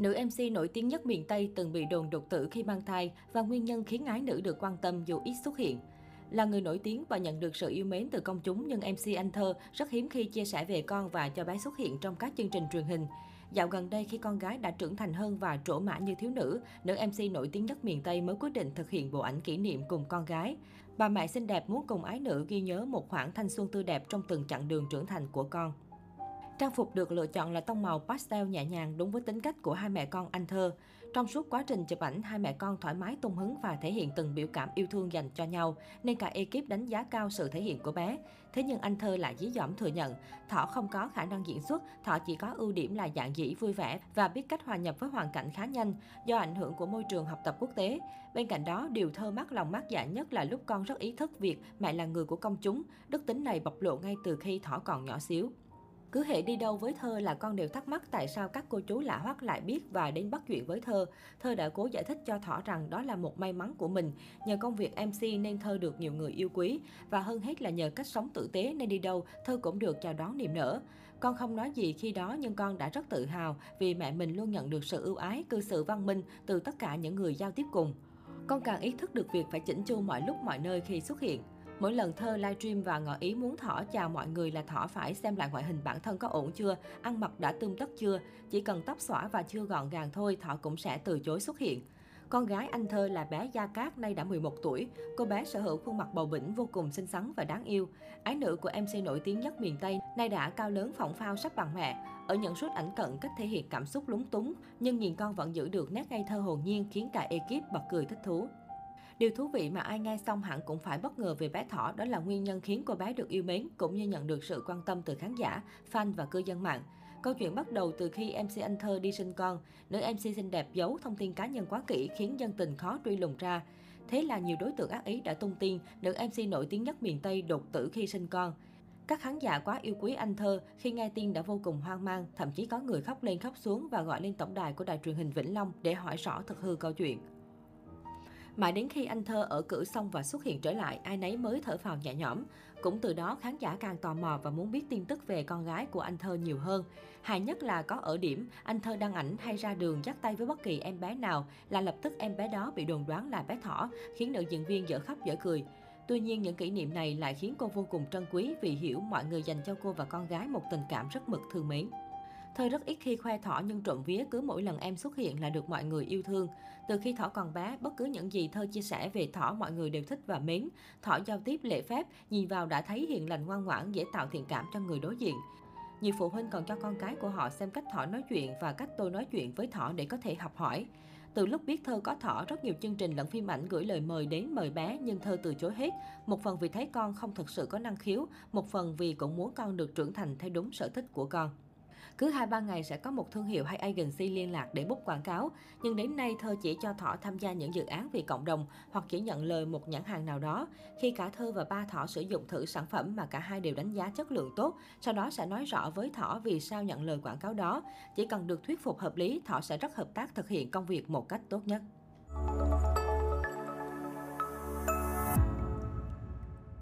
Nữ MC nổi tiếng nhất miền Tây từng bị đồn đột tử khi mang thai và nguyên nhân khiến ái nữ được quan tâm dù ít xuất hiện. Là người nổi tiếng và nhận được sự yêu mến từ công chúng nhưng MC Anh Thơ rất hiếm khi chia sẻ về con và cho bé xuất hiện trong các chương trình truyền hình. Dạo gần đây khi con gái đã trưởng thành hơn và trổ mã như thiếu nữ, nữ MC nổi tiếng nhất miền Tây mới quyết định thực hiện bộ ảnh kỷ niệm cùng con gái. Bà mẹ xinh đẹp muốn cùng ái nữ ghi nhớ một khoảng thanh xuân tươi đẹp trong từng chặng đường trưởng thành của con. Trang phục được lựa chọn là tông màu pastel nhẹ nhàng đúng với tính cách của hai mẹ con anh Thơ. Trong suốt quá trình chụp ảnh, hai mẹ con thoải mái tung hứng và thể hiện từng biểu cảm yêu thương dành cho nhau, nên cả ekip đánh giá cao sự thể hiện của bé. Thế nhưng anh Thơ lại dí dỏm thừa nhận, Thỏ không có khả năng diễn xuất, Thỏ chỉ có ưu điểm là dạng dĩ vui vẻ và biết cách hòa nhập với hoàn cảnh khá nhanh do ảnh hưởng của môi trường học tập quốc tế. Bên cạnh đó, điều Thơ mắc lòng mắc dạ nhất là lúc con rất ý thức việc mẹ là người của công chúng. Đức tính này bộc lộ ngay từ khi Thỏ còn nhỏ xíu. Cứ hệ đi đâu với Thơ là con đều thắc mắc tại sao các cô chú lạ hoắc lại biết và đến bắt chuyện với Thơ. Thơ đã cố giải thích cho Thỏ rằng đó là một may mắn của mình. Nhờ công việc MC nên Thơ được nhiều người yêu quý. Và hơn hết là nhờ cách sống tử tế nên đi đâu Thơ cũng được chào đón niềm nở. Con không nói gì khi đó nhưng con đã rất tự hào vì mẹ mình luôn nhận được sự ưu ái, cư xử văn minh từ tất cả những người giao tiếp cùng. Con càng ý thức được việc phải chỉnh chu mọi lúc mọi nơi khi xuất hiện. Mỗi lần thơ livestream và ngỏ ý muốn Thỏ chào mọi người là Thỏ phải xem lại ngoại hình bản thân có ổn chưa, ăn mặc đã tươm tất chưa. Chỉ cần tóc xõa và chưa gọn gàng thôi, Thỏ cũng sẽ từ chối xuất hiện. Con gái anh Thơ là bé Gia Cát, nay đã 11 tuổi. Cô bé sở hữu khuôn mặt bầu bĩnh vô cùng xinh xắn và đáng yêu. Ái nữ của MC nổi tiếng nhất miền Tây, nay đã cao lớn phỏng phao sắp bằng mẹ. Ở những suất ảnh cận cách thể hiện cảm xúc lúng túng, nhưng nhìn con vẫn giữ được nét ngây thơ hồn nhiên khiến cả ekip bật cười thích thú. Điều thú vị mà ai nghe xong hẳn cũng phải bất ngờ về bé Thỏ đó là nguyên nhân khiến cô bé được yêu mến cũng như nhận được sự quan tâm từ khán giả, fan và cư dân mạng. Câu chuyện bắt đầu từ khi MC Anh Thơ đi sinh con. Nữ MC xinh đẹp giấu thông tin cá nhân quá kỹ khiến dân tình khó truy lùng ra. Thế là nhiều đối tượng ác ý đã tung tin nữ MC nổi tiếng nhất miền Tây đột tử khi sinh con. Các khán giả quá yêu quý anh Thơ khi nghe tin đã vô cùng hoang mang, thậm chí có người khóc lên khóc xuống và gọi lên tổng đài của đài truyền hình Vĩnh Long để hỏi rõ thật hư câu chuyện. Mãi đến khi anh Thơ ở cử xong và xuất hiện trở lại, ai nấy mới thở phào nhẹ nhõm. Cũng từ đó khán giả càng tò mò và muốn biết tin tức về con gái của anh Thơ nhiều hơn. Hài nhất là có ở điểm, anh Thơ đăng ảnh hay ra đường dắt tay với bất kỳ em bé nào là lập tức em bé đó bị đồn đoán là bé thỏ, khiến nữ diễn viên dở khóc dở cười. Tuy nhiên, những kỷ niệm này lại khiến cô vô cùng trân quý vì hiểu mọi người dành cho cô và con gái một tình cảm rất mực thương mến. Thơ rất ít khi khoe Thỏ nhưng trộm vía cứ mỗi lần em xuất hiện là được mọi người yêu thương. Từ khi Thỏ còn bé, bất cứ những gì Thơ chia sẻ về Thỏ mọi người đều thích và mến. Thỏ giao tiếp lễ phép, nhìn vào đã thấy hiền lành ngoan ngoãn, dễ tạo thiện cảm cho người đối diện. Nhiều phụ huynh còn cho con cái của họ xem cách Thỏ nói chuyện và cách tôi nói chuyện với Thỏ để có thể học hỏi. Từ lúc biết Thơ có Thỏ, rất nhiều chương trình lẫn phim ảnh gửi lời mời đến mời bé nhưng Thơ từ chối hết. Một phần vì thấy con không thực sự có năng khiếu, một phần vì cũng muốn con được trưởng thành theo đúng sở thích của con. Cứ 2-3 ngày sẽ có một thương hiệu hay agency liên lạc để bút quảng cáo. Nhưng đến nay Thơ chỉ cho Thỏ tham gia những dự án vì cộng đồng hoặc chỉ nhận lời một nhãn hàng nào đó. Khi cả Thơ và ba Thỏ sử dụng thử sản phẩm mà cả hai đều đánh giá chất lượng tốt, sau đó sẽ nói rõ với Thỏ vì sao nhận lời quảng cáo đó. Chỉ cần được thuyết phục hợp lý, Thỏ sẽ rất hợp tác thực hiện công việc một cách tốt nhất.